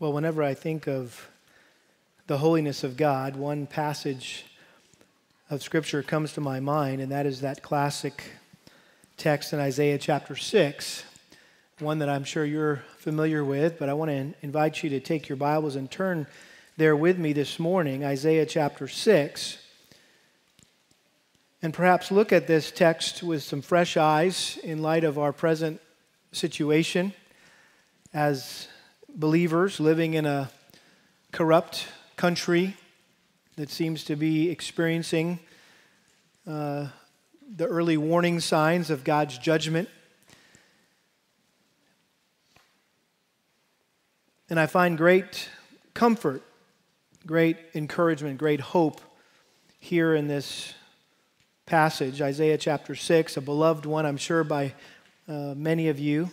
Well, whenever I think of the holiness of God, one passage of Scripture comes to my mind, and that is that classic text in Isaiah chapter 6, one that I'm sure you're familiar with, but I want to invite you to take your Bibles and turn there with me this morning, Isaiah chapter 6, and perhaps look at this text with some fresh eyes in light of our present situation as believers living in a corrupt country that seems to be experiencing uh, the early warning signs of God's judgment. And I find great comfort, great encouragement, great hope here in this passage, Isaiah chapter 6, a beloved one, I'm sure, by uh, many of you.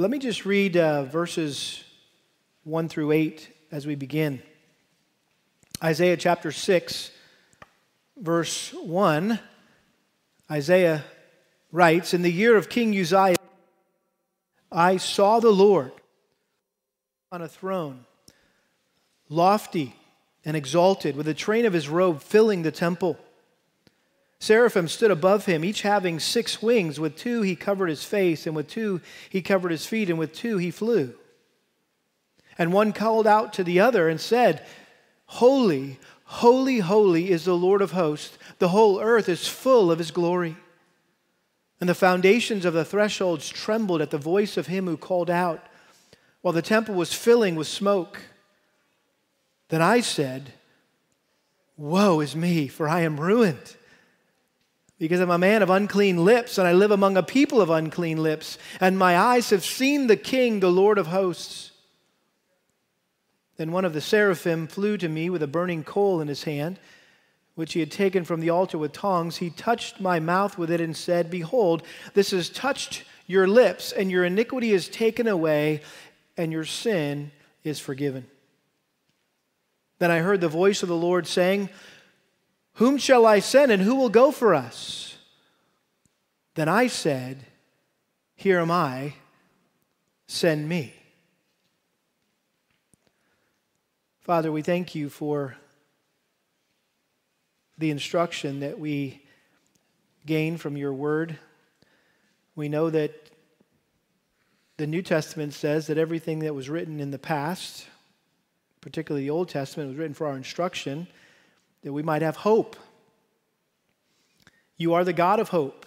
Let me just read uh, verses 1 through 8 as we begin. Isaiah chapter 6, verse 1, Isaiah writes In the year of King Uzziah, I saw the Lord on a throne, lofty and exalted, with the train of his robe filling the temple. Seraphim stood above him, each having six wings. With two he covered his face, and with two he covered his feet, and with two he flew. And one called out to the other and said, Holy, holy, holy is the Lord of hosts. The whole earth is full of his glory. And the foundations of the thresholds trembled at the voice of him who called out, while the temple was filling with smoke. Then I said, Woe is me, for I am ruined because I'm a man of unclean lips, and I live among a people of unclean lips, and my eyes have seen the King, the Lord of hosts. Then one of the seraphim flew to me with a burning coal in his hand, which he had taken from the altar with tongs. He touched my mouth with it and said, Behold, this has touched your lips, and your iniquity is taken away, and your sin is forgiven. Then I heard the voice of the Lord saying, whom shall I send, and who will go for us? Then I said, Here am I, send me. Father, we thank you for the instruction that we gain from your word. We know that the New Testament says that everything that was written in the past, particularly the Old Testament, was written for our instruction that we might have hope. You are the God of hope.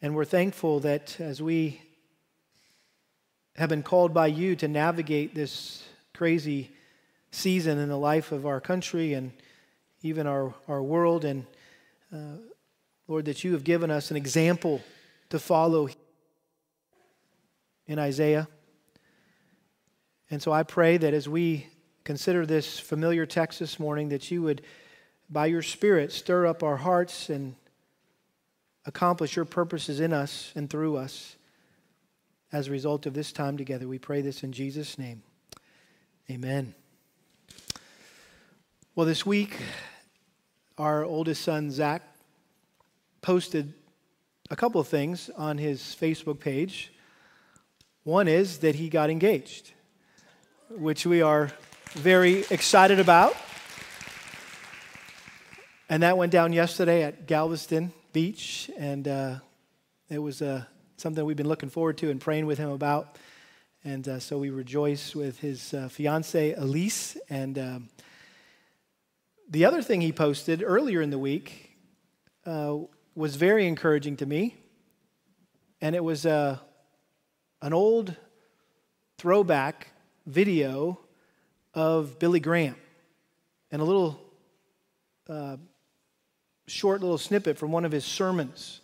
And we're thankful that as we have been called by you to navigate this crazy season in the life of our country and even our, our world, and uh, Lord, that you have given us an example to follow in Isaiah. And so I pray that as we consider this familiar text this morning, that you would, by your Spirit, stir up our hearts and accomplish your purposes in us and through us as a result of this time together. We pray this in Jesus' name. Amen. Well, this week, our oldest son, Zach, posted a couple of things on his Facebook page. One is that he got engaged, which we are very excited about. And that went down yesterday at Galveston Beach, and uh, it was uh, something we've been looking forward to and praying with him about. And uh, so we rejoice with his uh, fiancee, Elise. And um, the other thing he posted earlier in the week uh, was very encouraging to me. And it was uh, an old throwback video of Billy Graham and a little uh, short little snippet from one of his sermons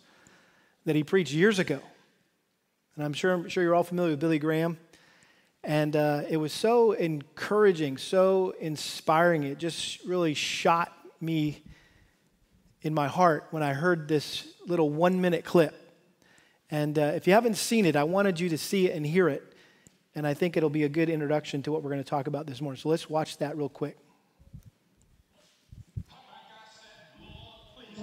that he preached years ago. And I'm sure, I'm sure you're all familiar with Billy Graham. And uh, it was so encouraging, so inspiring. It just really shot me in my heart when I heard this little one minute clip. And uh, if you haven't seen it, I wanted you to see it and hear it. And I think it'll be a good introduction to what we're going to talk about this morning. So let's watch that real quick.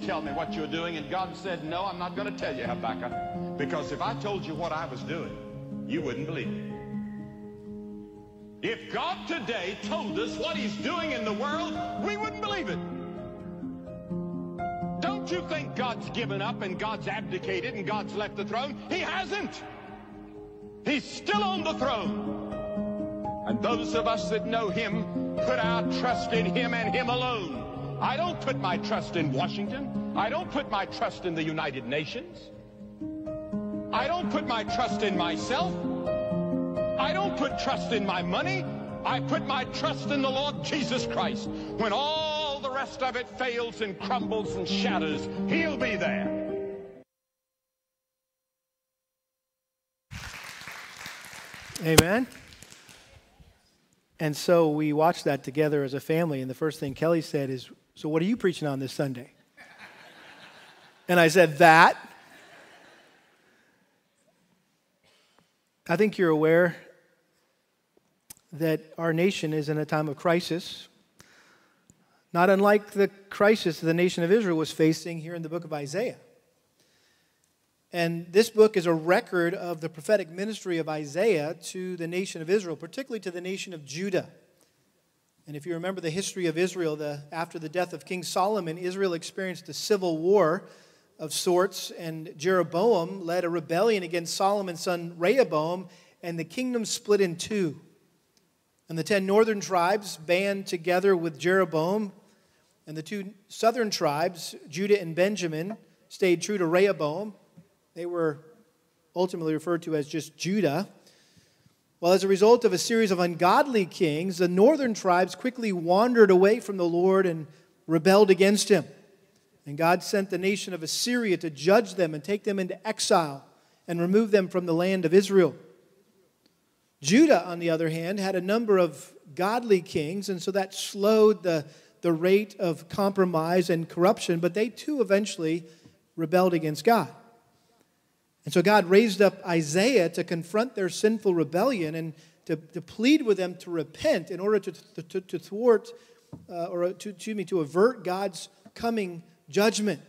Tell me what you're doing. And God said, No, I'm not going to tell you, Habakkuk. Because if I told you what I was doing, you wouldn't believe it. If God today told us what he's doing in the world, we wouldn't believe it. Don't you think God's given up and God's abdicated and God's left the throne? He hasn't. He's still on the throne. And those of us that know him put our trust in him and him alone. I don't put my trust in Washington. I don't put my trust in the United Nations. I don't put my trust in myself. I don't put trust in my money. I put my trust in the Lord Jesus Christ. When all the rest of it fails and crumbles and shatters, He'll be there. Amen. And so we watched that together as a family, and the first thing Kelly said is, So, what are you preaching on this Sunday? And I said, That. I think you're aware that our nation is in a time of crisis, not unlike the crisis the nation of Israel was facing here in the book of Isaiah. And this book is a record of the prophetic ministry of Isaiah to the nation of Israel, particularly to the nation of Judah. And if you remember the history of Israel, the, after the death of King Solomon, Israel experienced a civil war of sorts, and Jeroboam led a rebellion against Solomon's son Rehoboam, and the kingdom split in two. And the ten northern tribes band together with Jeroboam, and the two southern tribes, Judah and Benjamin, stayed true to Rehoboam. They were ultimately referred to as just Judah. Well, as a result of a series of ungodly kings, the northern tribes quickly wandered away from the Lord and rebelled against him. And God sent the nation of Assyria to judge them and take them into exile and remove them from the land of Israel. Judah, on the other hand, had a number of godly kings, and so that slowed the, the rate of compromise and corruption, but they too eventually rebelled against God. And so God raised up Isaiah to confront their sinful rebellion and to, to plead with them to repent in order to, to, to thwart uh, or to, excuse me, to avert God's coming judgment.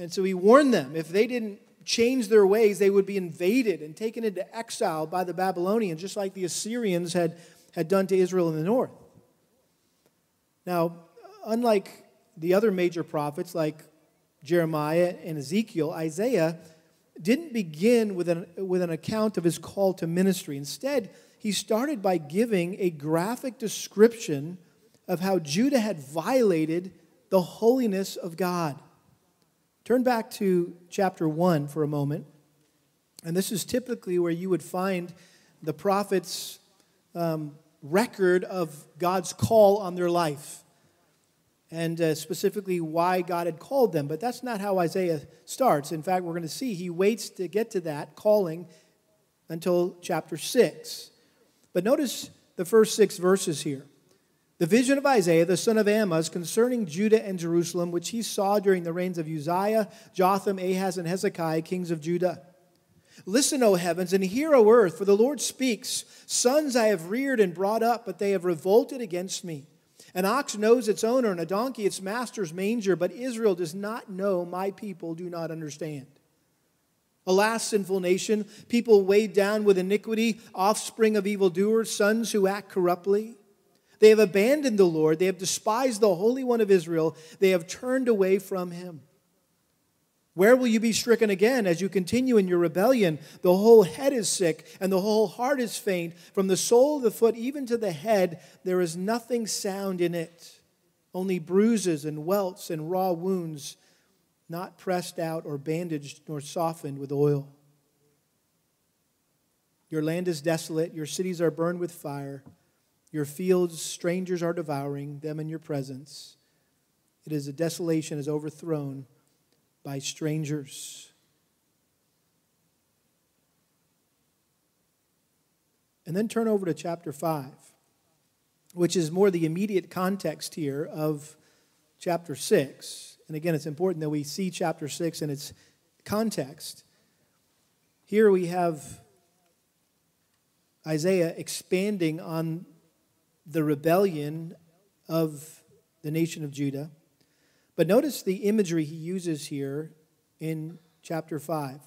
And so he warned them if they didn't change their ways, they would be invaded and taken into exile by the Babylonians, just like the Assyrians had, had done to Israel in the north. Now, unlike the other major prophets like Jeremiah and Ezekiel, Isaiah didn't begin with an, with an account of his call to ministry. Instead, he started by giving a graphic description of how Judah had violated the holiness of God. Turn back to chapter 1 for a moment. And this is typically where you would find the prophet's um, record of God's call on their life and uh, specifically why God had called them. But that's not how Isaiah starts. In fact, we're going to see he waits to get to that calling until chapter 6. But notice the first six verses here. The vision of Isaiah, the son of Amoz, concerning Judah and Jerusalem, which he saw during the reigns of Uzziah, Jotham, Ahaz, and Hezekiah, kings of Judah. Listen, O heavens, and hear, O earth, for the Lord speaks. Sons I have reared and brought up, but they have revolted against me. An ox knows its owner, and a donkey its master's manger, but Israel does not know, my people do not understand. Alas, sinful nation, people weighed down with iniquity, offspring of evildoers, sons who act corruptly. They have abandoned the Lord, they have despised the Holy One of Israel, they have turned away from him. Where will you be stricken again as you continue in your rebellion? The whole head is sick, and the whole heart is faint. From the sole of the foot even to the head, there is nothing sound in it, only bruises and welts and raw wounds, not pressed out or bandaged nor softened with oil. Your land is desolate, your cities are burned with fire, your fields strangers are devouring them in your presence. It is a desolation is overthrown by strangers. And then turn over to chapter 5, which is more the immediate context here of chapter 6. And again, it's important that we see chapter 6 in its context. Here we have Isaiah expanding on the rebellion of the nation of Judah. But notice the imagery he uses here in chapter 5.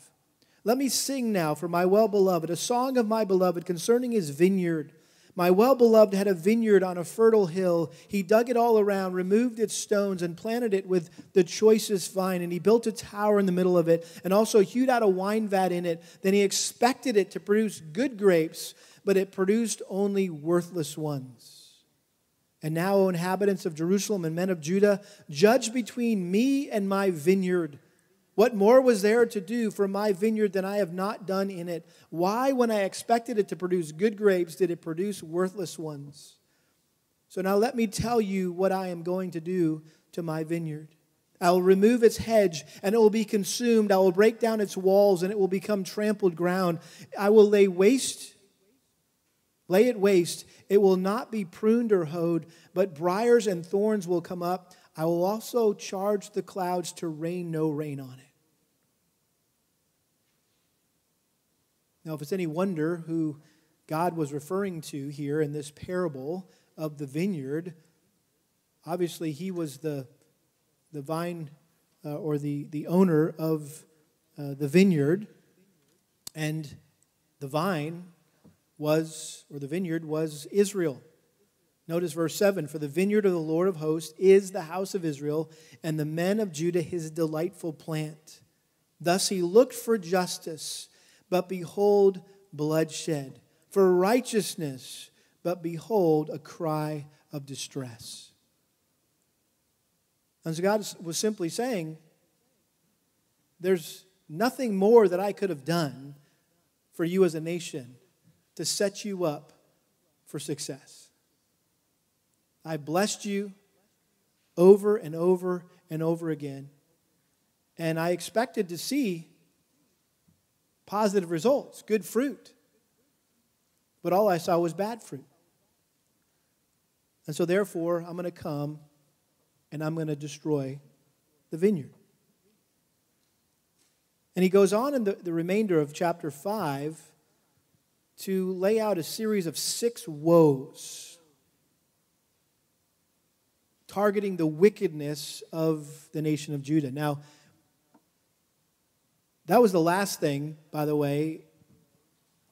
Let me sing now for my well beloved a song of my beloved concerning his vineyard. My well beloved had a vineyard on a fertile hill. He dug it all around, removed its stones, and planted it with the choicest vine. And he built a tower in the middle of it, and also hewed out a wine vat in it. Then he expected it to produce good grapes, but it produced only worthless ones. And now, O inhabitants of Jerusalem and men of Judah, judge between me and my vineyard. What more was there to do for my vineyard than I have not done in it? Why, when I expected it to produce good grapes, did it produce worthless ones? So now let me tell you what I am going to do to my vineyard. I will remove its hedge, and it will be consumed. I will break down its walls, and it will become trampled ground. I will lay waste, lay it waste. It will not be pruned or hoed, but briars and thorns will come up. I will also charge the clouds to rain no rain on it. Now, if it's any wonder who God was referring to here in this parable of the vineyard, obviously he was the, the vine uh, or the, the owner of uh, the vineyard, and the vine was, or the vineyard was Israel. Notice verse 7 For the vineyard of the Lord of hosts is the house of Israel, and the men of Judah his delightful plant. Thus he looked for justice but behold, bloodshed. For righteousness, but behold, a cry of distress. And so God was simply saying, There's nothing more that I could have done for you as a nation to set you up for success. I blessed you over and over and over again. And I expected to see positive results, good fruit. But all I saw was bad fruit. And so, therefore, I'm going to come and I'm going to destroy the vineyard. And he goes on in the, the remainder of chapter 5 to lay out a series of six woes targeting the wickedness of the nation of Judah. Now, that was the last thing, by the way,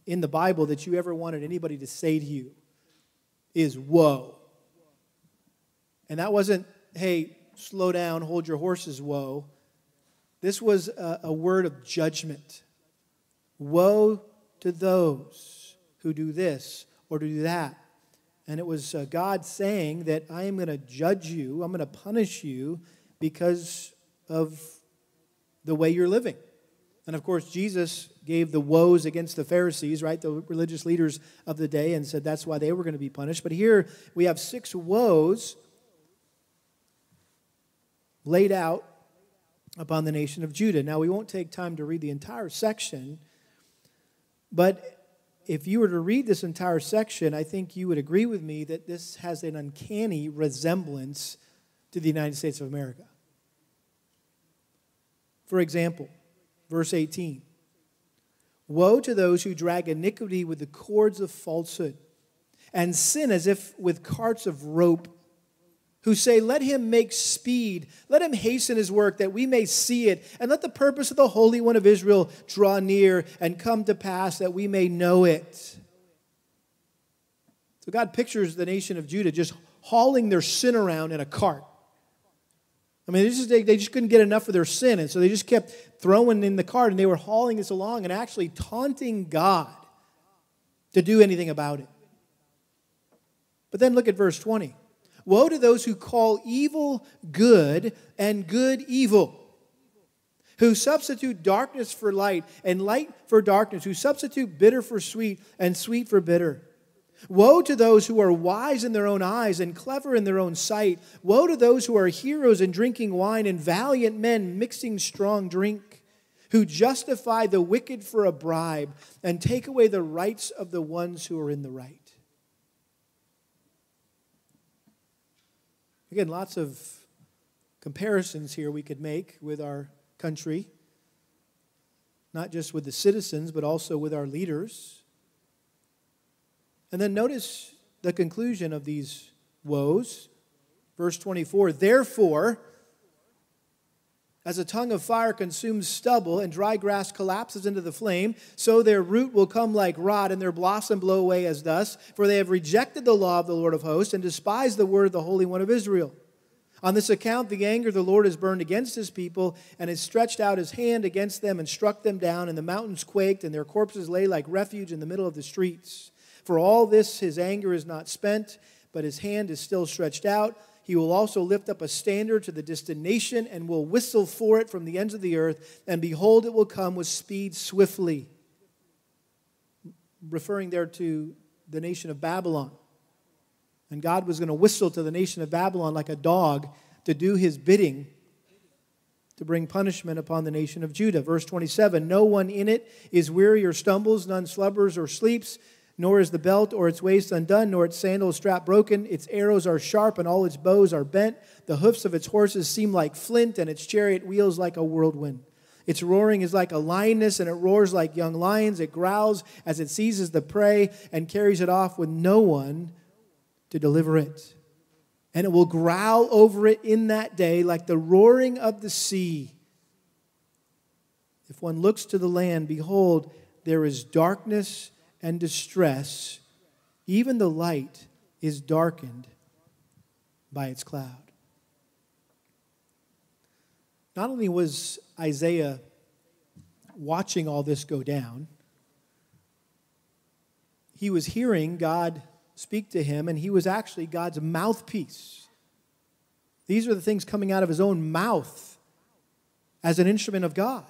in the Bible that you ever wanted anybody to say to you is woe. And that wasn't, hey, slow down, hold your horses, woe. This was a, a word of judgment. Woe to those who do this or do that. And it was uh, God saying that I am going to judge you, I'm going to punish you because of the way you're living. And of course, Jesus gave the woes against the Pharisees, right, the religious leaders of the day, and said that's why they were going to be punished. But here we have six woes laid out upon the nation of Judah. Now, we won't take time to read the entire section, but if you were to read this entire section, I think you would agree with me that this has an uncanny resemblance to the United States of America. For example, Verse 18 Woe to those who drag iniquity with the cords of falsehood, and sin as if with carts of rope, who say, Let him make speed, let him hasten his work, that we may see it, and let the purpose of the Holy One of Israel draw near and come to pass, that we may know it. So God pictures the nation of Judah just hauling their sin around in a cart. I mean, they just, they, they just couldn't get enough of their sin, and so they just kept throwing in the cart, and they were hauling this along and actually taunting God to do anything about it. But then look at verse 20. Woe to those who call evil good and good evil, who substitute darkness for light and light for darkness, who substitute bitter for sweet and sweet for bitter. Woe to those who are wise in their own eyes and clever in their own sight. Woe to those who are heroes in drinking wine and valiant men mixing strong drink, who justify the wicked for a bribe and take away the rights of the ones who are in the right. Again, lots of comparisons here we could make with our country, not just with the citizens, but also with our leaders. And then notice the conclusion of these woes. Verse 24 Therefore, As a tongue of fire consumes stubble and dry grass collapses into the flame, so their root will come like rot and their blossom blow away as dust, for they have rejected the law of the Lord of hosts and despised the word of the Holy One of Israel. On this account, the anger of the Lord is burned against his people, and has stretched out his hand against them and struck them down, and the mountains quaked, and their corpses lay like refuge in the middle of the streets. For all this, his anger is not spent, but his hand is still stretched out he will also lift up a standard to the distant nation and will whistle for it from the ends of the earth. And behold, it will come with speed swiftly. Referring there to the nation of Babylon. And God was going to whistle to the nation of Babylon like a dog to do his bidding to bring punishment upon the nation of Judah. Verse 27 No one in it is weary or stumbles, none slumbers or sleeps nor is the belt or its waist undone, nor its sandal strap broken. Its arrows are sharp, and all its bows are bent. The hoofs of its horses seem like flint, and its chariot wheels like a whirlwind. Its roaring is like a lioness, and it roars like young lions. It growls as it seizes the prey and carries it off with no one to deliver it. And it will growl over it in that day like the roaring of the sea. If one looks to the land, behold, there is darkness and distress, even the light is darkened by its cloud. Not only was Isaiah watching all this go down, he was hearing God speak to him, and he was actually God's mouthpiece. These are the things coming out of his own mouth as an instrument of God.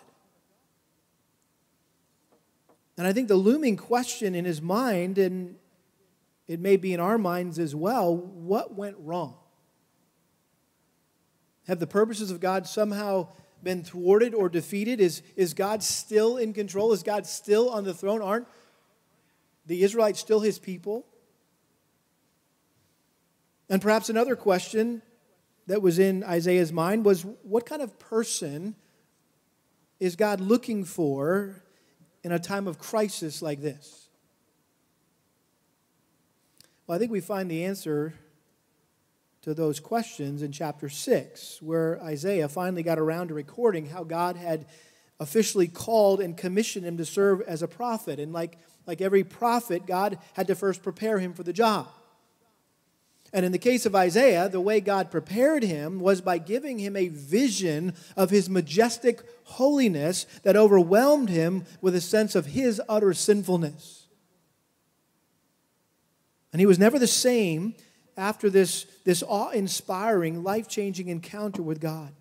And I think the looming question in his mind, and it may be in our minds as well, what went wrong? Have the purposes of God somehow been thwarted or defeated? Is, is God still in control? Is God still on the throne? Aren't the Israelites still his people? And perhaps another question that was in Isaiah's mind was what kind of person is God looking for in a time of crisis like this? Well, I think we find the answer to those questions in chapter 6, where Isaiah finally got around to recording how God had officially called and commissioned him to serve as a prophet. And like, like every prophet, God had to first prepare him for the job. And in the case of Isaiah, the way God prepared him was by giving him a vision of his majestic holiness that overwhelmed him with a sense of his utter sinfulness. And he was never the same after this, this awe inspiring, life changing encounter with God.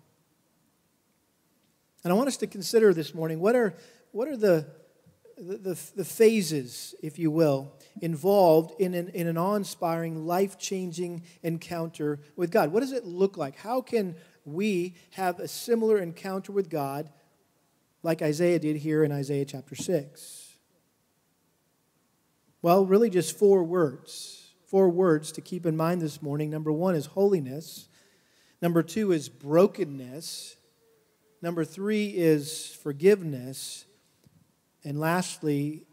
And I want us to consider this morning what are, what are the, the, the, the phases, if you will, involved in an, in an awe inspiring, life changing encounter with God. What does it look like? How can we have a similar encounter with God like Isaiah did here in Isaiah chapter 6? Well, really just four words. Four words to keep in mind this morning. Number one is holiness. Number two is brokenness. Number three is forgiveness. And lastly,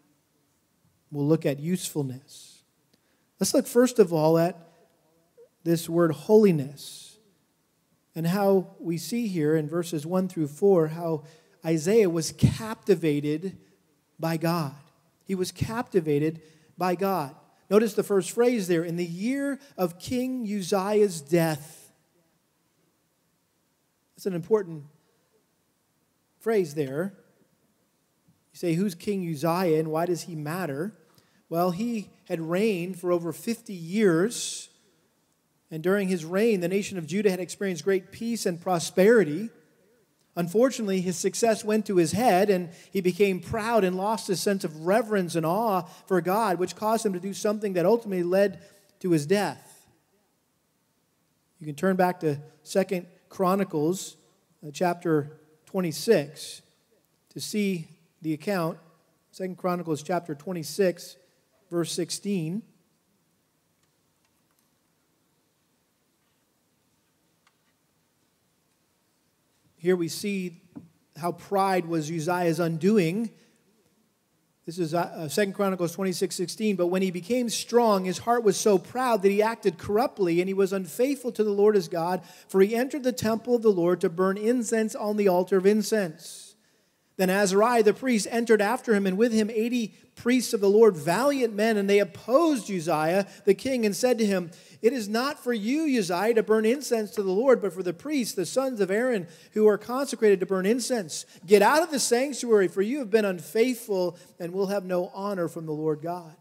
we'll look at usefulness. Let's look first of all at this word holiness and how we see here in verses 1 through 4 how Isaiah was captivated by God. He was captivated by God. Notice the first phrase there in the year of King Uzziah's death. That's an important phrase there. You say, who's King Uzziah and why does he matter? Well, he had reigned for over 50 years. And during his reign, the nation of Judah had experienced great peace and prosperity. Unfortunately, his success went to his head, and he became proud and lost his sense of reverence and awe for God, which caused him to do something that ultimately led to his death. You can turn back to Second Chronicles uh, chapter 26 to see the account. Second Chronicles chapter 26, verse 16. Here we see how pride was Uzziah's undoing. This is uh, 2 Chronicles 26 16. But when he became strong, his heart was so proud that he acted corruptly, and he was unfaithful to the Lord his God, for he entered the temple of the Lord to burn incense on the altar of incense. Then Azariah the priest entered after him, and with him 80 priests of the Lord, valiant men, and they opposed Uzziah the king and said to him, It is not for you, Uzziah, to burn incense to the Lord, but for the priests, the sons of Aaron, who are consecrated to burn incense. Get out of the sanctuary, for you have been unfaithful and will have no honor from the Lord God.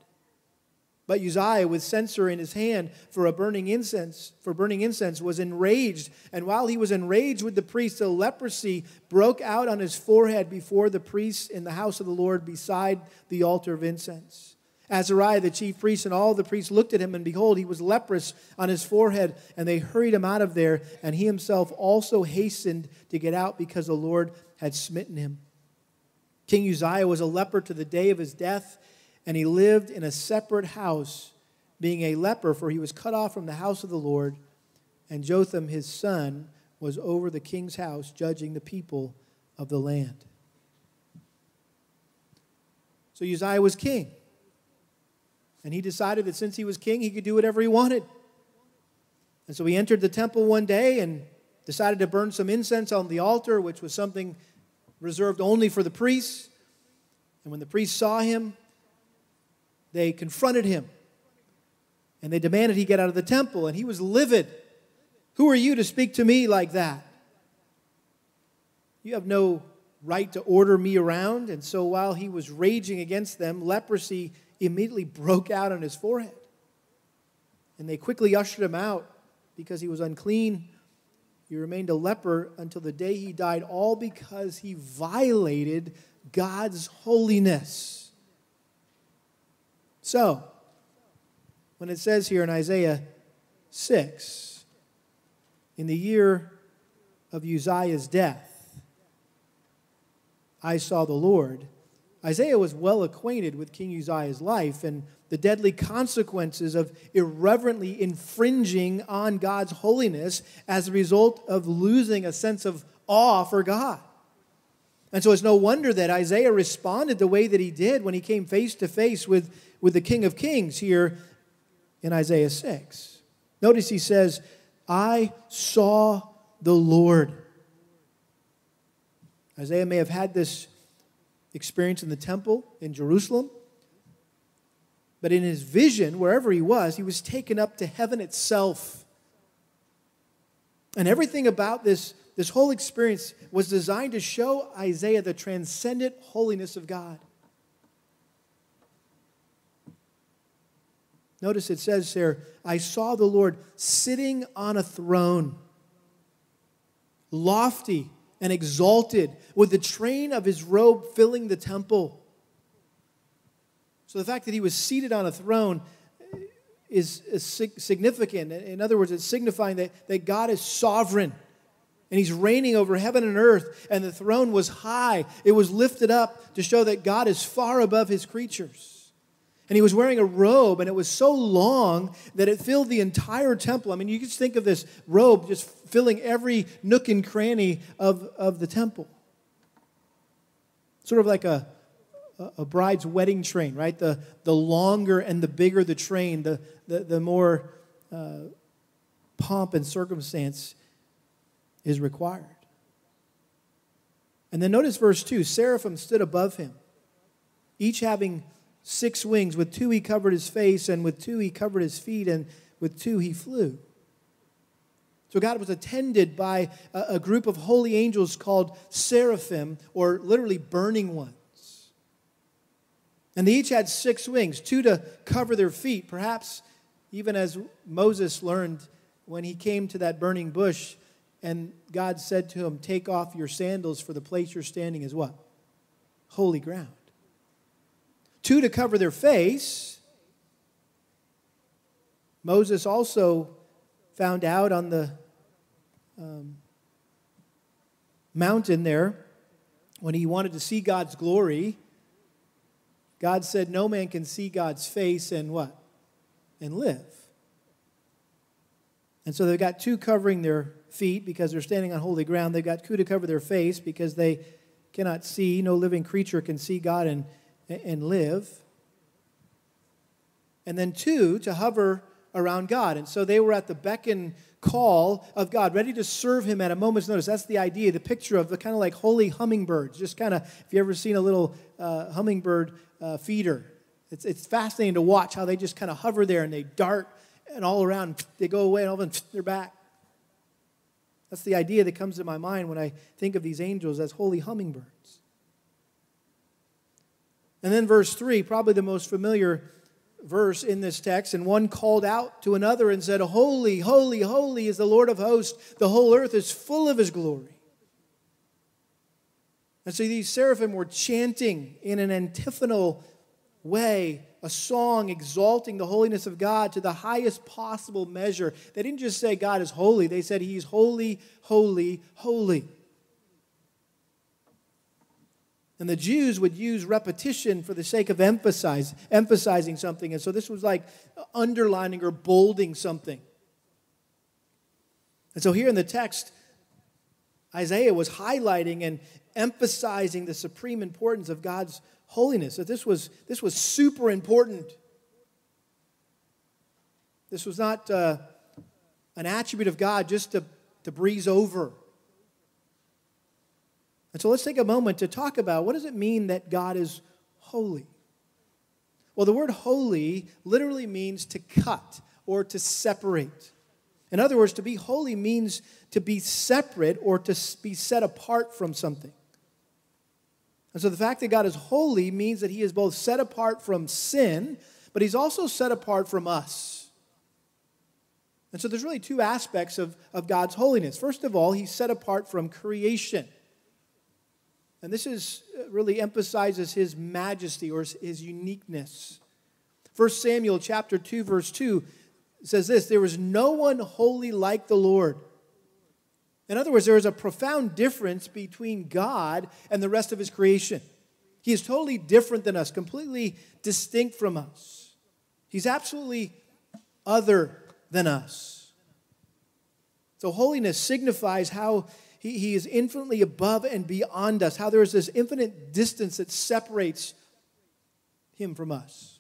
But Uzziah, with censer in his hand for a burning incense, for burning incense, was enraged. And while he was enraged with the priests, a leprosy broke out on his forehead before the priests in the house of the Lord beside the altar of incense. Azariah, the chief priest, and all the priests looked at him, and behold, he was leprous on his forehead, and they hurried him out of there, and he himself also hastened to get out because the Lord had smitten him. King Uzziah was a leper to the day of his death and he lived in a separate house, being a leper, for he was cut off from the house of the Lord. And Jotham, his son, was over the king's house, judging the people of the land. So Uzziah was king. And he decided that since he was king, he could do whatever he wanted. And so he entered the temple one day and decided to burn some incense on the altar, which was something reserved only for the priests. And when the priests saw him, they confronted him and they demanded he get out of the temple, and he was livid. Who are you to speak to me like that? You have no right to order me around. And so while he was raging against them, leprosy immediately broke out on his forehead. And they quickly ushered him out because he was unclean. He remained a leper until the day he died, all because he violated God's holiness. So, when it says here in Isaiah 6, in the year of Uzziah's death, I saw the Lord. Isaiah was well acquainted with King Uzziah's life and the deadly consequences of irreverently infringing on God's holiness as a result of losing a sense of awe for God. And so it's no wonder that Isaiah responded the way that he did when he came face to face with with the King of Kings here in Isaiah 6. Notice he says, I saw the Lord. Isaiah may have had this experience in the temple in Jerusalem, but in his vision, wherever he was, he was taken up to heaven itself. And everything about this, this whole experience was designed to show Isaiah the transcendent holiness of God. Notice it says there, I saw the Lord sitting on a throne, lofty and exalted, with the train of his robe filling the temple. So the fact that he was seated on a throne is, significant. In other words, it's signifying that, that God is sovereign and he's reigning over heaven and earth, and the throne was high. It was lifted up to show that God is far above his creatures. And he was wearing a robe, and it was so long that it filled the entire temple. I mean, you just think of this robe just filling every nook and cranny of, of the temple. Sort of like a, a bride's wedding train, right? The, the longer and the bigger the train, the, the, the more uh, pomp and circumstance is required. And then notice verse 2 Seraphim stood above him, each having six wings. With two he covered his face, and with two he covered his feet, and with two he flew. So God was attended by a, group of holy angels called seraphim, or literally burning ones. And they each had six wings, two to cover their feet, perhaps even as Moses learned when he came to that burning bush, and God said to him, Take off your sandals, for the place you're standing is what? Holy ground two to cover their face. Moses also found out on the um, mountain there when he wanted to see God's glory. God said, No man can see God's face and what? And live. And so they've got two covering their feet because they're standing on holy ground. They've got two to cover their face because they cannot see. No living creature can see God and and live. And then two, to hover around God. And so they were at the beck and call of God, ready to serve Him at a moment's notice. That's the idea, the picture of the kind of like holy hummingbirds. Just kind of, if you ever seen a little uh, hummingbird uh, feeder, it's, it's fascinating to watch how they just kind of hover there and they dart and all around. They go away and all of a sudden they're back. That's the idea that comes to my mind when I think of these angels as holy hummingbirds. And then verse 3, probably the most familiar verse in this text, and one called out to another and said, Holy, holy, holy is the Lord of hosts. The whole earth is full of his glory. And so these seraphim were chanting in an antiphonal way a song exalting the holiness of God to the highest possible measure. They didn't just say God is holy, they said He's holy, holy, holy. And the Jews would use repetition for the sake of emphasize, emphasizing something. And so this was like underlining or bolding something. And so here in the text, Isaiah was highlighting and emphasizing the supreme importance of God's holiness, that this was, this was super important. This was not uh, an attribute of God just to, to breeze over. And so let's take a moment to talk about what does it mean that God is holy? Well, the word holy literally means to cut or to separate. In other words, to be holy means to be separate or to be set apart from something. And so the fact that God is holy means that he is both set apart from sin, but he's also set apart from us. And so there's really two aspects of, of God's holiness. First of all, he's set apart from creation. And this is uh, really emphasizes his majesty or his uniqueness. 1 Samuel chapter 2 verse 2 says this, there is no one holy like the Lord. In other words, there is a profound difference between God and the rest of his creation. He is totally different than us, completely distinct from us. He's absolutely other than us. So, holiness signifies how he, he is infinitely above and beyond us, how there is this infinite distance that separates him from us.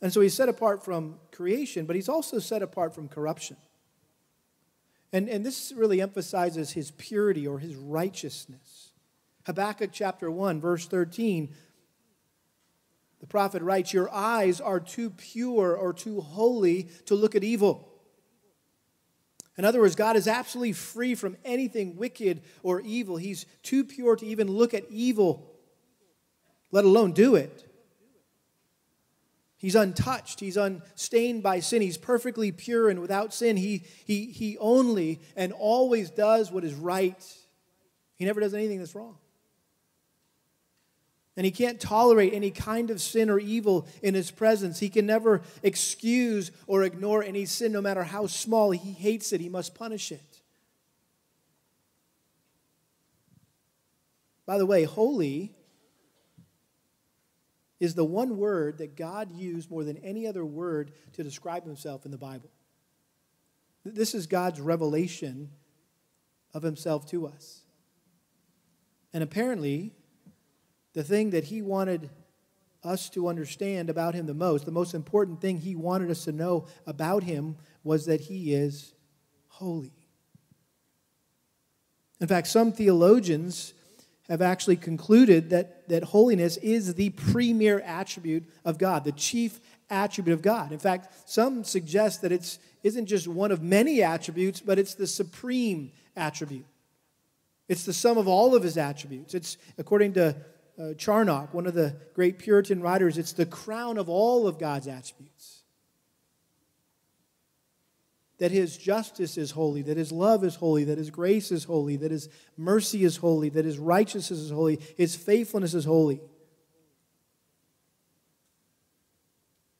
And so he's set apart from creation, but he's also set apart from corruption. And, and this really emphasizes his purity or his righteousness. Habakkuk chapter 1, verse 13, the prophet writes, Your eyes are too pure or too holy to look at evil. In other words, God is absolutely free from anything wicked or evil. He's too pure to even look at evil, let alone do it. He's untouched. He's unstained by sin. He's perfectly pure and without sin. He, he, he only and always does what is right. He never does anything that's wrong. And he can't tolerate any kind of sin or evil in his presence. He can never excuse or ignore any sin, no matter how small. He hates it, he must punish it. By the way, holy is the one word that God used more than any other word to describe himself in the Bible. This is God's revelation of himself to us. And apparently, the thing that he wanted us to understand about him the most, the most important thing he wanted us to know about him was that he is holy. In fact, some theologians have actually concluded that, that holiness is the premier attribute of God, the chief attribute of God. In fact, some suggest that it's isn't just one of many attributes, but it's the supreme attribute. It's the sum of all of his attributes. It's, according to uh, Charnock, one of the great Puritan writers, it's the crown of all of God's attributes. That his justice is holy, that his love is holy, that his grace is holy, that his mercy is holy, that his righteousness is holy, his faithfulness is holy.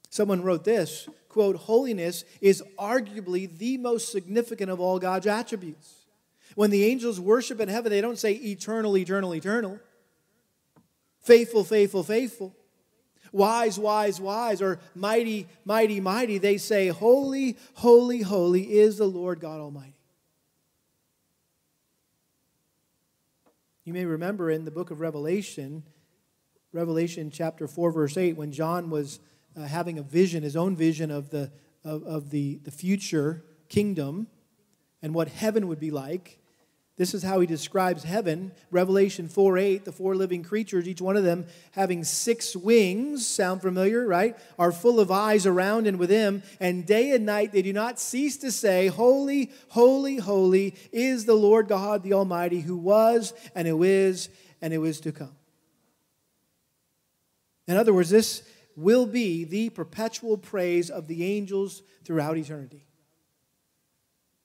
Someone wrote this quote, holiness is arguably the most significant of all God's attributes. When the angels worship in heaven, they don't say eternal, eternal, eternal. Faithful, faithful, faithful. Wise, wise, wise, or mighty, mighty, mighty. They say, Holy, holy, holy is the Lord God Almighty. You may remember in the book of Revelation, Revelation chapter 4, verse 8, when John was uh, having a vision, his own vision of, the, of, of the, the future kingdom and what heaven would be like. This is how he describes heaven. Revelation 4 8, the four living creatures, each one of them having six wings, sound familiar, right? Are full of eyes around and within, and day and night they do not cease to say, Holy, holy, holy is the Lord God the Almighty, who was and who is and who is to come. In other words, this will be the perpetual praise of the angels throughout eternity.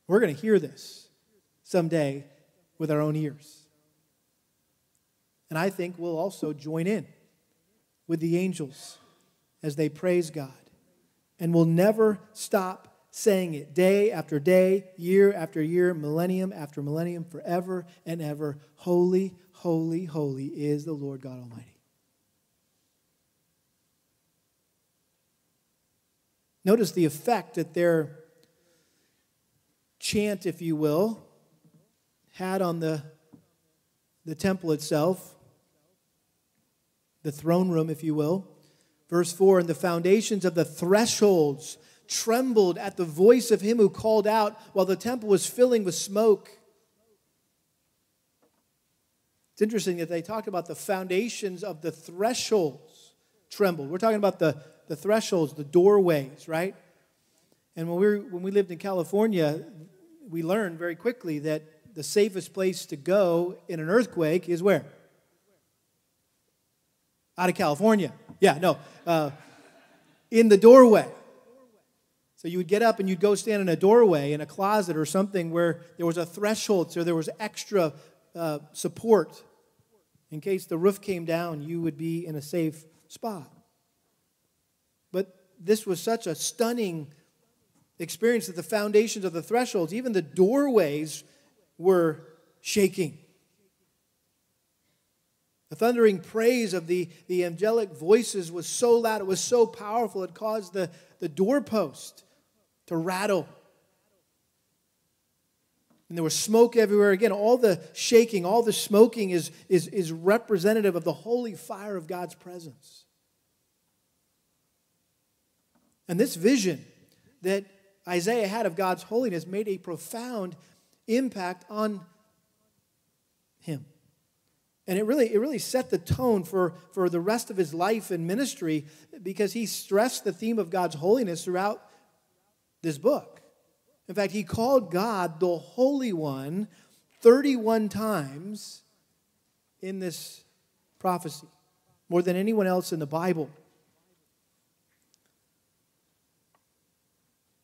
We're going to hear this someday with our own ears. And I think we'll also join in with the angels as they praise God. And we'll never stop saying it day after day, year after year, millennium after millennium, forever and ever. Holy, holy, holy is the Lord God Almighty. Notice the effect that their chant, if you will, had on the, the temple itself, the throne room, if you will. Verse 4 And the foundations of the thresholds trembled at the voice of him who called out while the temple was filling with smoke. It's interesting that they talked about the foundations of the thresholds trembled. We're talking about the, the thresholds, the doorways, right? And when we, were, when we lived in California, we learned very quickly that the safest place to go in an earthquake is where? Out of California. Yeah, no. Uh, in the doorway. So you would get up and you'd go stand in a doorway, in a closet or something where there was a threshold, so there was extra uh, support. In case the roof came down, you would be in a safe spot. But this was such a stunning experience that the foundations of the thresholds, even the doorways, were shaking. The thundering praise of the, the angelic voices was so loud, it was so powerful, it caused the, the doorpost to rattle. And there was smoke everywhere. Again, all the shaking, all the smoking is, is, is representative of the holy fire of God's presence. And this vision that Isaiah had of God's holiness made a profound impact on him. And it really, it really set the tone for, for the rest of his life and ministry because he stressed the theme of God's holiness throughout this book. In fact, he called God the Holy One 31 times in this prophecy, more than anyone else in the Bible.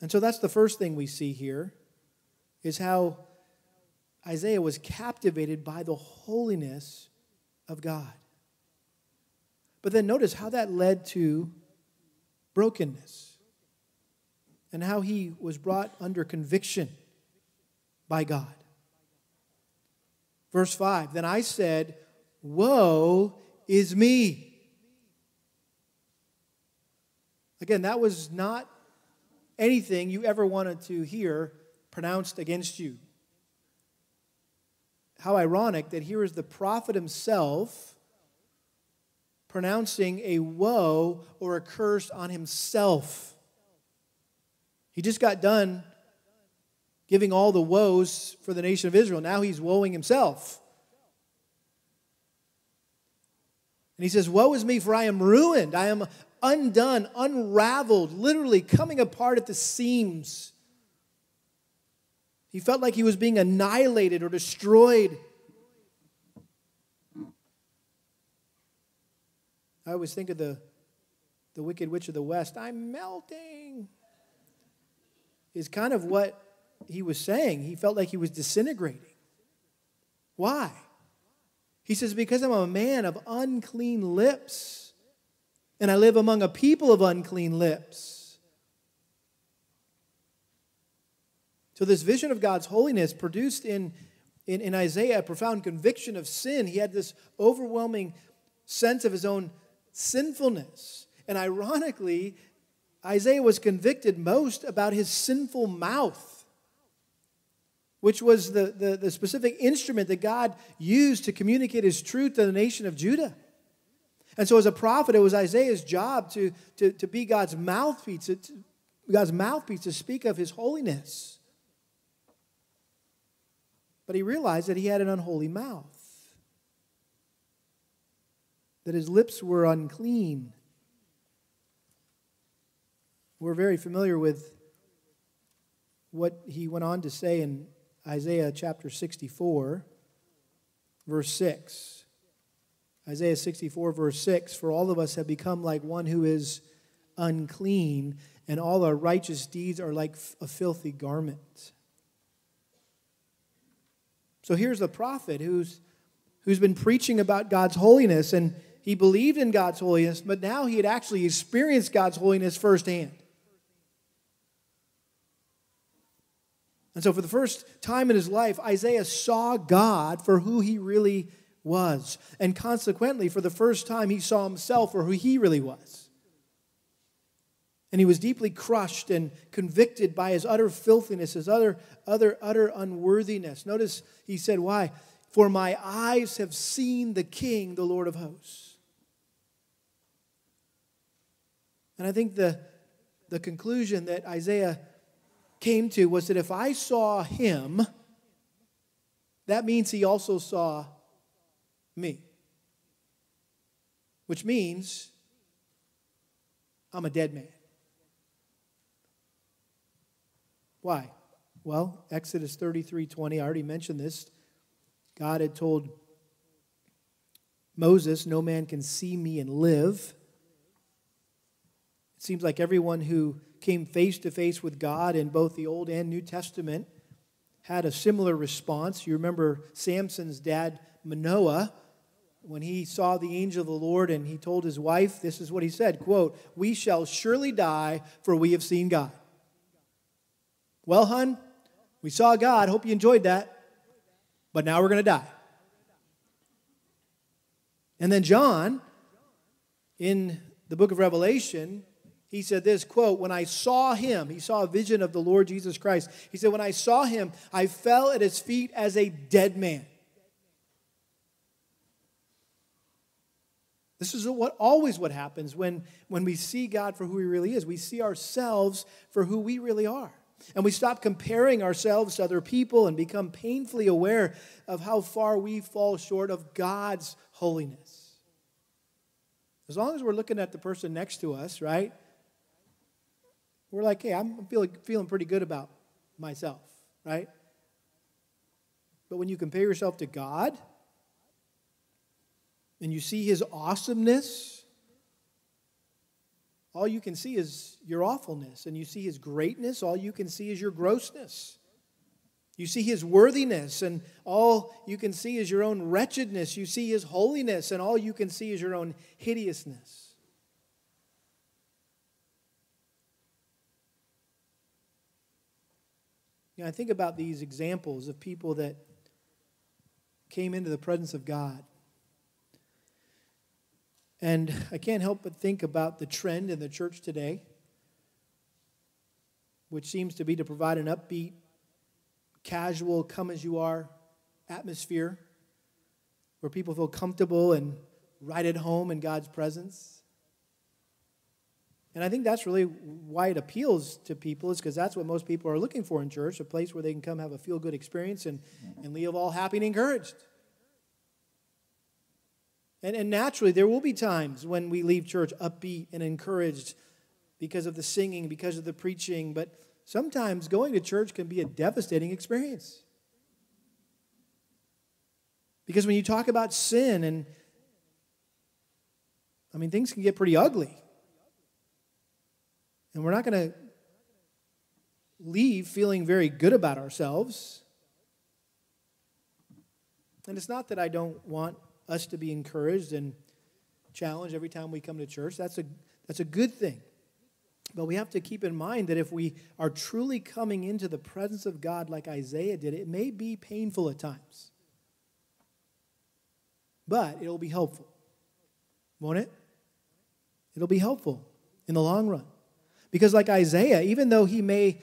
And so that's the first thing we see here is how Isaiah was captivated by the holiness of God. But then notice how that led to brokenness and how he was brought under conviction by God. Verse 5 Then I said, Woe is me. Again, that was not anything you ever wanted to hear pronounced against you. How ironic that here is the prophet himself pronouncing a woe or a curse on himself. He just got done giving all the woes for the nation of Israel. Now he's woeing himself. And he says, Woe is me, for I am ruined. I am undone, unraveled, literally coming apart at the seams. He felt like he was being annihilated or destroyed. I always think of the, the Wicked Witch of the West. I'm melting. Is kind of what he was saying. He felt like he was disintegrating. Why? He says, Because I'm a man of unclean lips, and I live among a people of unclean lips. So, this vision of God's holiness produced in, in, in, Isaiah a profound conviction of sin. He had this overwhelming sense of his own sinfulness. And ironically, Isaiah was convicted most about his sinful mouth, which was the, the, the specific instrument that God used to communicate his truth to the nation of Judah. And so, as a prophet, it was Isaiah's job to, to, to be God's mouthpiece, to, God's mouthpiece to speak of his holiness. But he realized that he had an unholy mouth, that his lips were unclean. We're very familiar with what he went on to say in Isaiah chapter 64, verse 6. Isaiah 64, verse 6 For all of us have become like one who is unclean, and all our righteous deeds are like a filthy garment. So here's the prophet who's, who's been preaching about God's holiness, and he believed in God's holiness, but now he had actually experienced God's holiness firsthand. And so, for the first time in his life, Isaiah saw God for who he really was. And consequently, for the first time, he saw himself for who he really was. And he was deeply crushed and convicted by his utter filthiness, his utter, utter, utter unworthiness. Notice he said, Why? For my eyes have seen the King, the Lord of hosts. And I think the, the conclusion that Isaiah came to was that if I saw him, that means he also saw me. Which means I'm a dead man. Why? Well, Exodus 33 20, I already mentioned this. God had told Moses, No man can see me and live. It seems like everyone who came face to face with God in both the Old and New Testament had a similar response. You remember Samson's dad, Manoah, when he saw the angel of the Lord and he told his wife, this is what he said, quote, "We shall surely die for we have seen God." Well, hun, we saw God. Hope you enjoyed that. But now we're going to die. And then John in the book of Revelation, he said this quote, When I saw him, he saw a vision of the Lord Jesus Christ. He said, When I saw him, I fell at his feet as a dead man. This is what always what happens when, when we see God for who he really is. We see ourselves for who we really are. And we stop comparing ourselves to other people and become painfully aware of how far we fall short of God's holiness. As long as we're looking at the person next to us, right? We're like, hey, I'm feeling, feeling pretty good about myself, right? But when you compare yourself to God, and you see his awesomeness, all you can see is your awfulness. And you see his greatness, all you can see is your grossness. You see his worthiness, and all you can see is your own wretchedness. You see his holiness, and all you can see is your own hideousness. You know, I think about these examples of people that came into the presence of God and I can't help but think about the trend in the church today, which seems to be to provide an upbeat, casual, come as you are atmosphere where people feel comfortable and right at home in God's presence. And I think that's really why it appeals to people, is because that's what most people are looking for in church a place where they can come have a feel good experience and, and leave all happy and encouraged. And, and naturally, there will be times when we leave church upbeat and encouraged because of the singing, because of the preaching, but sometimes going to church can be a devastating experience. Because when you talk about sin and I mean, things can get pretty ugly. And we're not going to leave feeling very good about ourselves. And it's not that I don't want us to be encouraged and challenged every time we come to church. That's a, that's a good thing. But we have to keep in mind that if we are truly coming into the presence of God like Isaiah did, it may be painful at times. But it'll be helpful. Won't it? It'll be helpful in the long run. Because, like Isaiah, even though he may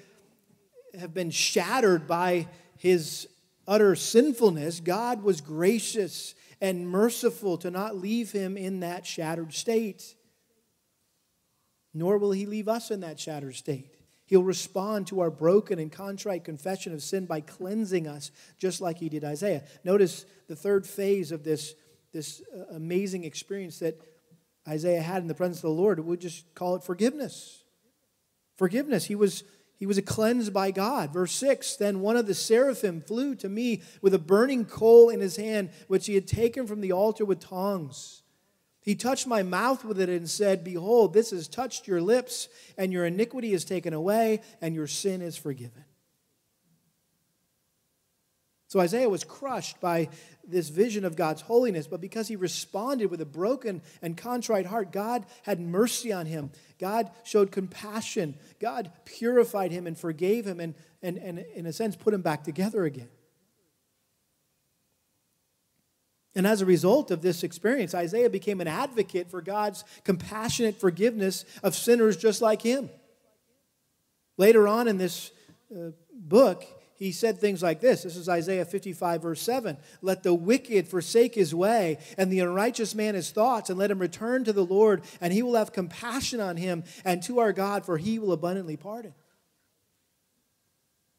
have been shattered by his utter sinfulness, God was gracious and merciful to not leave him in that shattered state. Nor will he leave us in that shattered state. He'll respond to our broken and contrite confession of sin by cleansing us, just like he did Isaiah. Notice the third phase of this, this uh, amazing experience that Isaiah had in the presence of the Lord. We'll just call it forgiveness. Forgiveness. He was he was cleansed by God. Verse 6 Then one of the seraphim flew to me with a burning coal in his hand, which he had taken from the altar with tongs. He touched my mouth with it and said, Behold, this has touched your lips, and your iniquity is taken away, and your sin is forgiven. So Isaiah was crushed by this vision of God's holiness, but because he responded with a broken and contrite heart, God had mercy on him. God showed compassion. God purified him and forgave him and, and, and in a sense, put him back together again. And as a result of this experience, Isaiah became an advocate for God's compassionate forgiveness of sinners just like him. Later on in this uh, book, he said things like this. This is Isaiah 55, verse 7. Let the wicked forsake his way, and the unrighteous man his thoughts, and let him return to the Lord, and he will have compassion on him, and to our God, for he will abundantly pardon.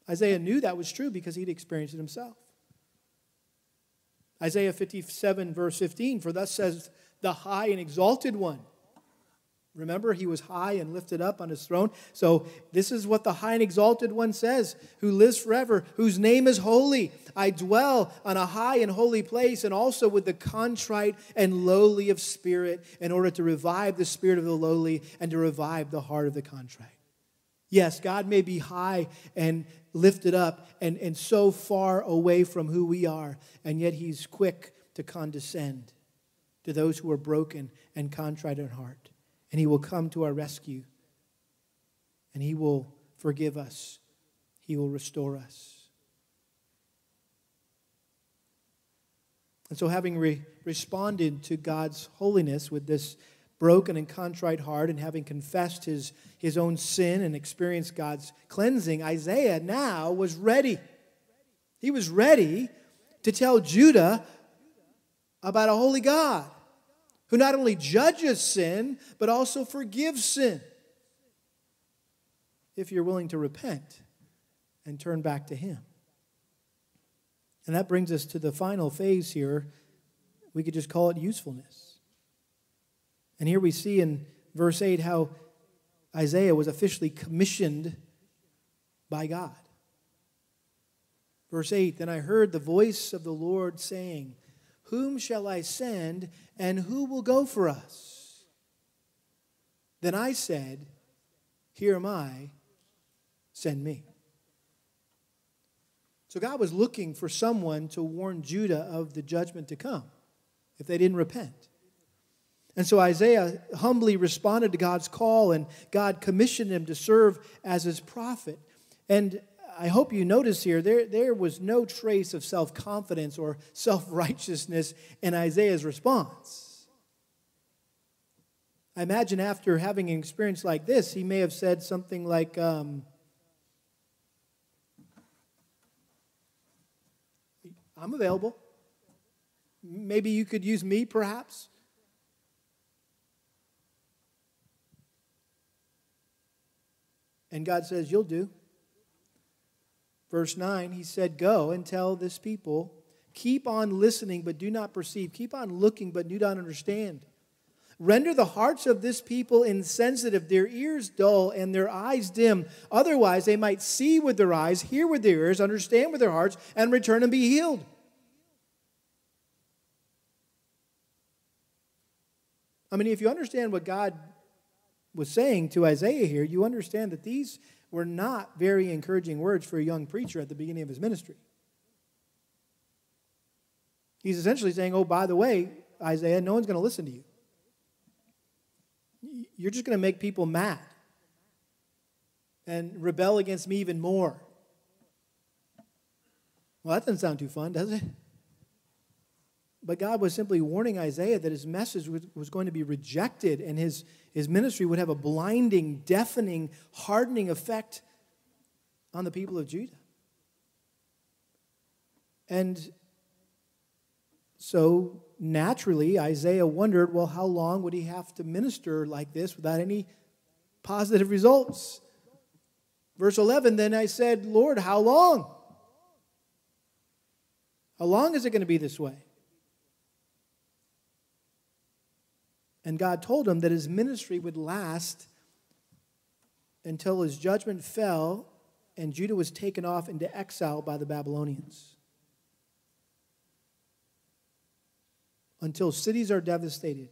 Isaiah knew that was true because he'd experienced it himself. Isaiah 57, verse 15 For thus says the high and exalted one Remember, he was high and lifted up on his throne. So, this is what the high and exalted one says, who lives forever, whose name is holy. I dwell on a high and holy place, and also with the contrite and lowly of spirit, in order to revive the spirit of the lowly and to revive the heart of the contrite. Yes, God may be high and lifted up and, and so far away from who we are, and yet he's quick to condescend to those who are broken and contrite in heart and He will come to our rescue, and He will forgive us, He will restore us. And so, having re- responded to God's holiness with this broken and contrite heart, and having confessed his, his own sin and experienced God's cleansing, Isaiah now was ready. He was ready to tell Judah about a holy God who not only judges sin, but also forgives sin. If you're willing to repent and turn back to Him. And that brings us to the final phase here. We could just call it usefulness. And here we see in verse 8 how Isaiah was officially commissioned by God. Verse 8 Then I heard the voice of the Lord saying, whom shall I send, and who will go for us? Then I said, Here am I, send me. So God was looking for someone to warn Judah of the judgment to come if they didn't repent. And so Isaiah humbly responded to God's call, and God commissioned him to serve as his prophet. And I hope you notice here, there, there was no trace of self confidence or self righteousness in Isaiah's response. I imagine after having an experience like this, he may have said something like, um, I'm available. Maybe you could use me, perhaps. And God says, You'll do. Verse 9, he said, Go and tell this people, keep on listening, but do not perceive. Keep on looking, but do not understand. Render the hearts of this people insensitive, their ears dull, and their eyes dim. Otherwise, they might see with their eyes, hear with their ears, understand with their hearts, and return and be healed. I mean, if you understand what God was saying to Isaiah here, you understand that these were not very encouraging words for a young preacher at the beginning of his ministry. He's essentially saying, Oh, by the way, Isaiah, no one's going to listen to you. You're just going to make people mad and rebel against me even more. Well, that doesn't sound too fun, does it? But God was simply warning Isaiah that his message was going to be rejected and his, his ministry would have a blinding, deafening, hardening effect on the people of Judah. And so naturally, Isaiah wondered well, how long would he have to minister like this without any positive results? Verse 11 Then I said, Lord, how long? How long is it going to be this way? And God told him that his ministry would last until his judgment fell and Judah was taken off into exile by the Babylonians. Until cities are devastated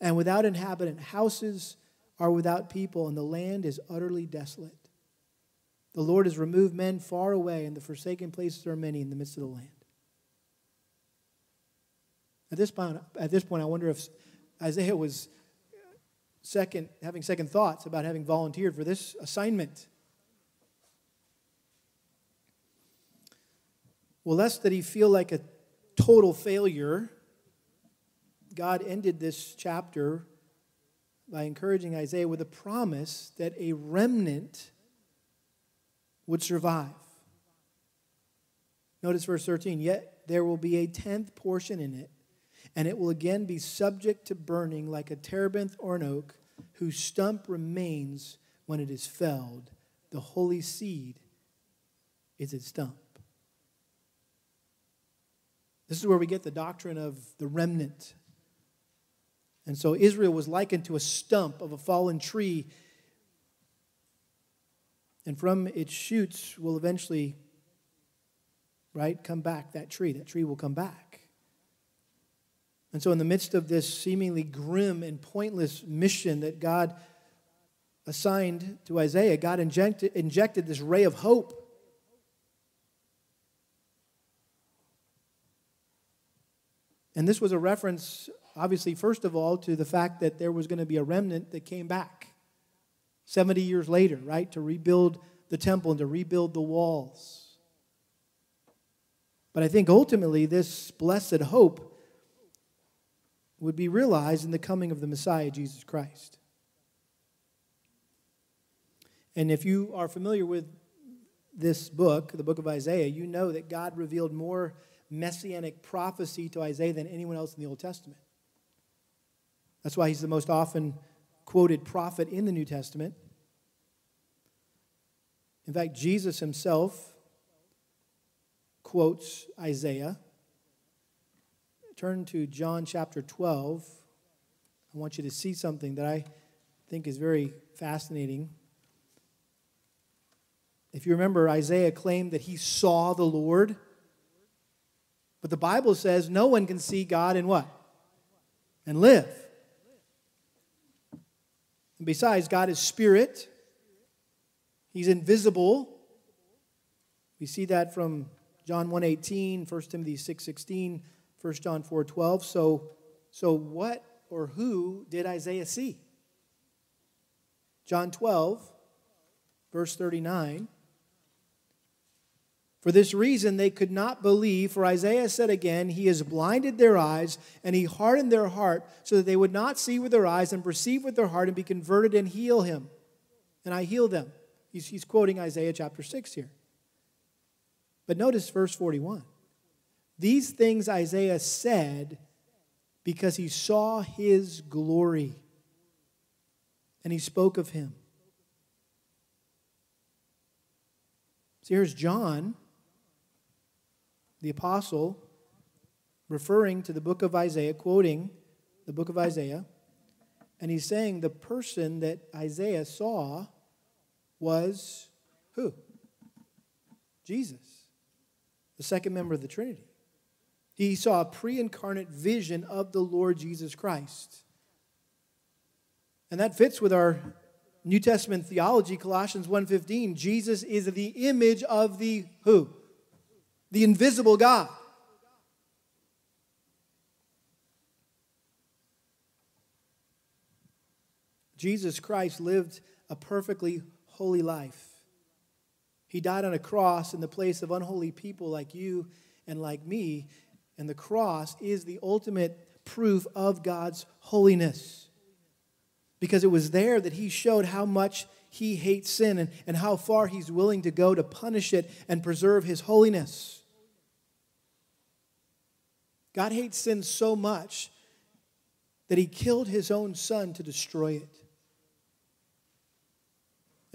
and without inhabitant, houses are without people, and the land is utterly desolate. The Lord has removed men far away, and the forsaken places are many in the midst of the land. At this point, at this point I wonder if Isaiah was second, having second thoughts about having volunteered for this assignment. Well, lest that he feel like a total failure, God ended this chapter by encouraging Isaiah with a promise that a remnant would survive. Notice verse 13, yet there will be a tenth portion in it, and it will again be subject to burning like a terebinth or an oak, whose stump remains when it is felled. The holy seed is its stump. This is where we get the doctrine of the remnant. And so Israel was likened to a stump of a fallen tree. And from its shoots will eventually, right, come back that tree. That tree will come back. And so, in the midst of this seemingly grim and pointless mission that God assigned to Isaiah, God injected, injected this ray of hope And this was a reference, obviously, first of all, to the fact that there was going to be a remnant that came back 70 years later, right, to rebuild the temple and to rebuild the walls. But I think ultimately this blessed hope would be realized in the coming of the Messiah, Jesus Christ. And if you are familiar with this book, the book of Isaiah, you know that God revealed more messianic prophecy to Isaiah than anyone else in the Old Testament. That's why he's the most often quoted prophet in the New Testament. In fact, Jesus himself quotes Isaiah. Turn to John chapter 12. I want you to see something that I think is very fascinating. If you remember, Isaiah claimed that he saw the Lord. But the Bible says no one can see God and what? And live. And besides, God is spirit, He's invisible. We see that from John 1:18, 1 Timothy 6:16, 1 John 4:12. So so what or who did Isaiah see? John 12 verse 39 for this reason, they could not believe, for Isaiah said again, He has blinded their eyes, and He hardened their heart, so that they would not see with their eyes and perceive with their heart and be converted and heal Him. And I heal them. He's, he's quoting Isaiah chapter 6 here. But notice verse 41. These things Isaiah said because he saw his glory, and he spoke of him. So here's John the apostle, referring to the book of Isaiah, quoting the book of Isaiah, and he's saying the person that Isaiah saw was who? Jesus, the second member of the Trinity. He saw a pre incarnate vision of the Lord Jesus Christ. And that fits with our New Testament theology, Colossians 1:15. Jesus is the image of the who? the invisible God. Jesus Christ lived a perfectly holy life. He died on a cross in the place of unholy people like you and like me. And the cross is the ultimate proof of God's holiness. Because it was there that he showed how much he hates sin and, and how far he's willing to go to punish it and preserve his holiness. God hates sin so much that he killed his own son to destroy it.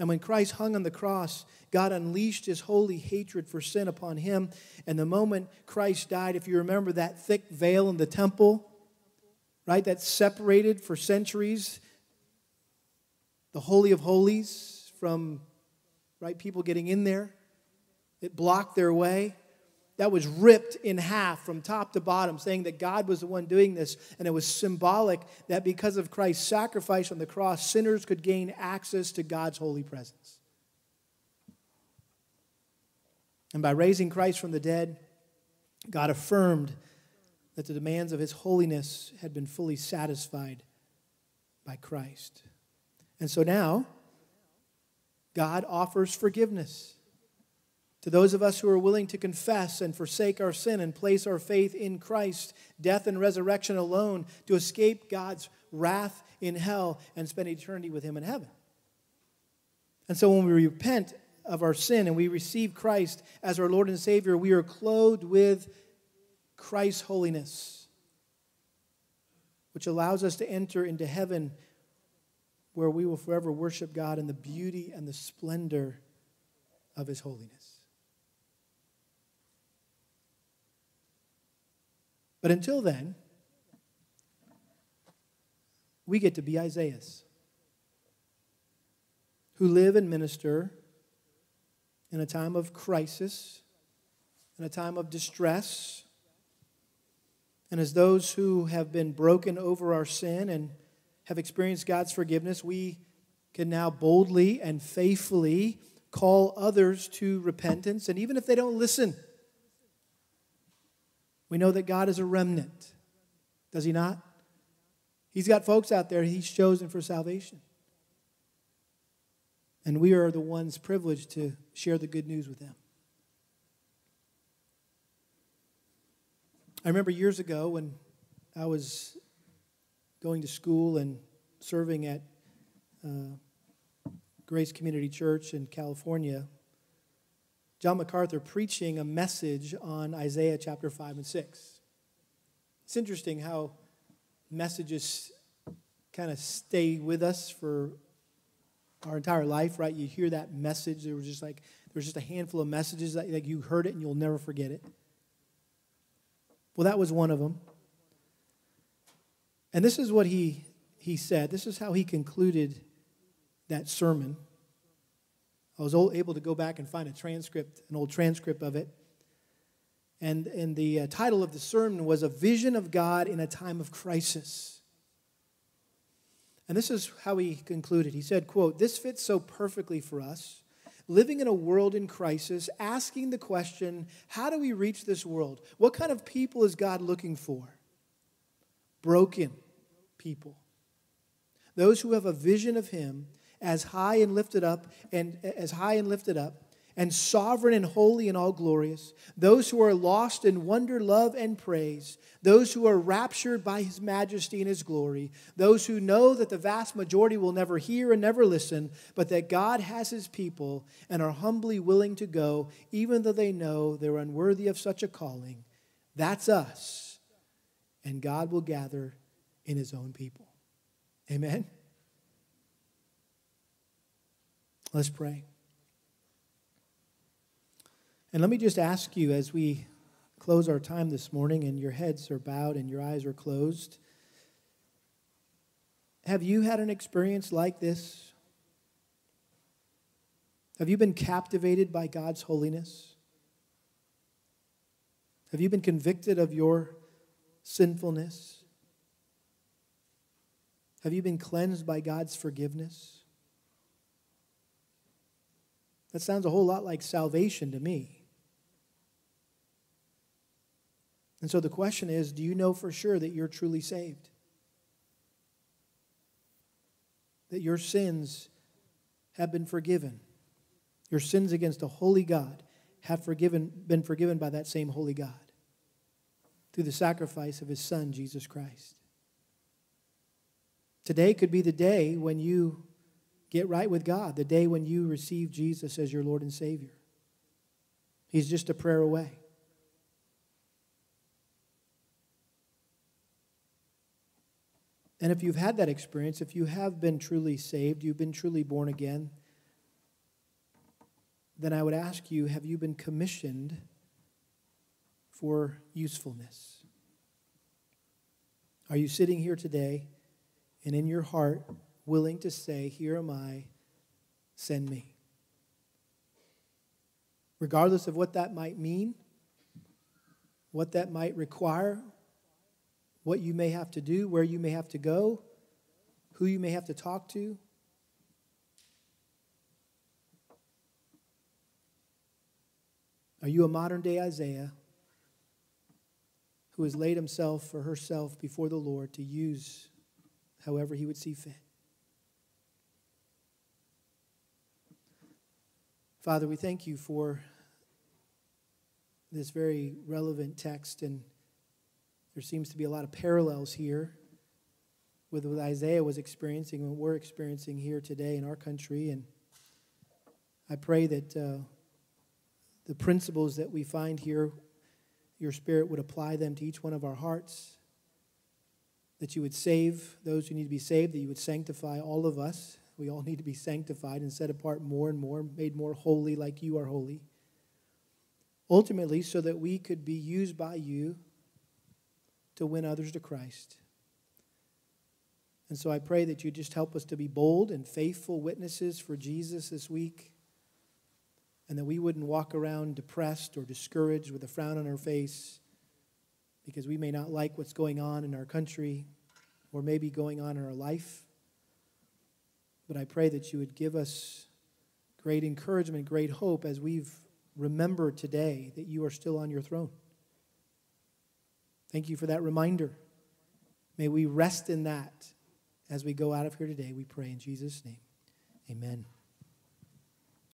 And when Christ hung on the cross, God unleashed his holy hatred for sin upon him. And the moment Christ died, if you remember that thick veil in the temple, right, that separated for centuries the Holy of Holies from right people getting in there, it blocked their way that was ripped in half from top to bottom, saying that God was the one doing this. And it was symbolic that because of Christ's sacrifice on the cross, sinners could gain access to God's holy presence. And by raising Christ from the dead, God affirmed that the demands of his holiness had been fully satisfied by Christ. And so now, God offers forgiveness to those of us who are willing to confess and forsake our sin and place our faith in Christ, death and resurrection alone, to escape God's wrath in hell and spend eternity with Him in heaven. And so when we repent of our sin and we receive Christ as our Lord and Savior, we are clothed with Christ's holiness, which allows us to enter into heaven where we will forever worship God in the beauty and the splendor of His holiness. But until then, we get to be Isaiahs who live and minister in a time of crisis, in a time of distress, and as those who have been broken over our sin and have experienced God's forgiveness, we can now boldly and faithfully call others to repentance. And even if they don't listen, we know that God is a remnant. Does he not? He's got folks out there he's chosen for salvation. And we are the ones privileged to share the good news with them. I remember years ago when I was going to school and serving at uh, Grace Community Church in California, John MacArthur preaching a message on Isaiah chapter 5 and 6. It's interesting how messages kind of stay with us for our entire life, right? You hear that message, there was just like there's just a handful of messages that like you heard it and you'll never forget it. Well, that was one of them. And this is what he he said. This is how he concluded that sermon. I was able to go back and find a transcript, an old transcript of it. And, and the uh, title of the sermon was A Vision of God in a Time of Crisis. And this is how he concluded. He said, quote, This fits so perfectly for us, living in a world in crisis, asking the question, how do we reach this world? What kind of people is God looking for? Broken people. Those who have a vision of him as high and lifted up and as high and lifted up and sovereign and holy and all glorious those who are lost in wonder love and praise those who are raptured by his majesty and his glory those who know that the vast majority will never hear and never listen but that god has his people and are humbly willing to go even though they know they're unworthy of such a calling. That's us. And god will gather in his own people. Amen Let's pray. And let me just ask you as we close our time this morning and your heads are bowed and your eyes are closed, have you had an experience like this? Have you been captivated by God's holiness? Have you been convicted of your sinfulness? Have you been cleansed by God's forgiveness? That sounds a whole lot like salvation to me. And so the question is do you know for sure that you're truly saved? That your sins have been forgiven. Your sins against a holy God have forgiven, been forgiven by that same holy God through the sacrifice of his Son, Jesus Christ. Today could be the day when you Get right with God the day when you receive Jesus as your Lord and Savior. He's just a prayer away. And if you've had that experience, if you have been truly saved, you've been truly born again, then I would ask you have you been commissioned for usefulness? Are you sitting here today and in your heart willing to say, Here am I, send me? Regardless of what that might mean, what that might require, what you may have to do, where you may have to go, who you may have to talk to. Are you a modern day Isaiah who has laid himself or herself before the Lord to use however he would see fit? Father, we thank you for this very relevant text, and there seems to be a lot of parallels here with what Isaiah was experiencing and what we're experiencing here today in our country. And I pray that uh, the principles that we find here, your Spirit would apply them to each one of our hearts, that you would save those who need to be saved, that you would sanctify all of us. We all need to be sanctified and set apart more and more, made more holy like you are holy ultimately so that we could be used by you to win others to Christ. And so I pray that you just help us to be bold and faithful witnesses for Jesus this week, and that we wouldn't walk around depressed or discouraged with a frown on our face because we may not like what's going on in our country or maybe going on in our life. But I pray that you would give us great encouragement, great hope as we've remembered today that you are still on your throne. Thank you for that reminder. May we rest in that as we go out of here today. We pray in Jesus' name. Amen.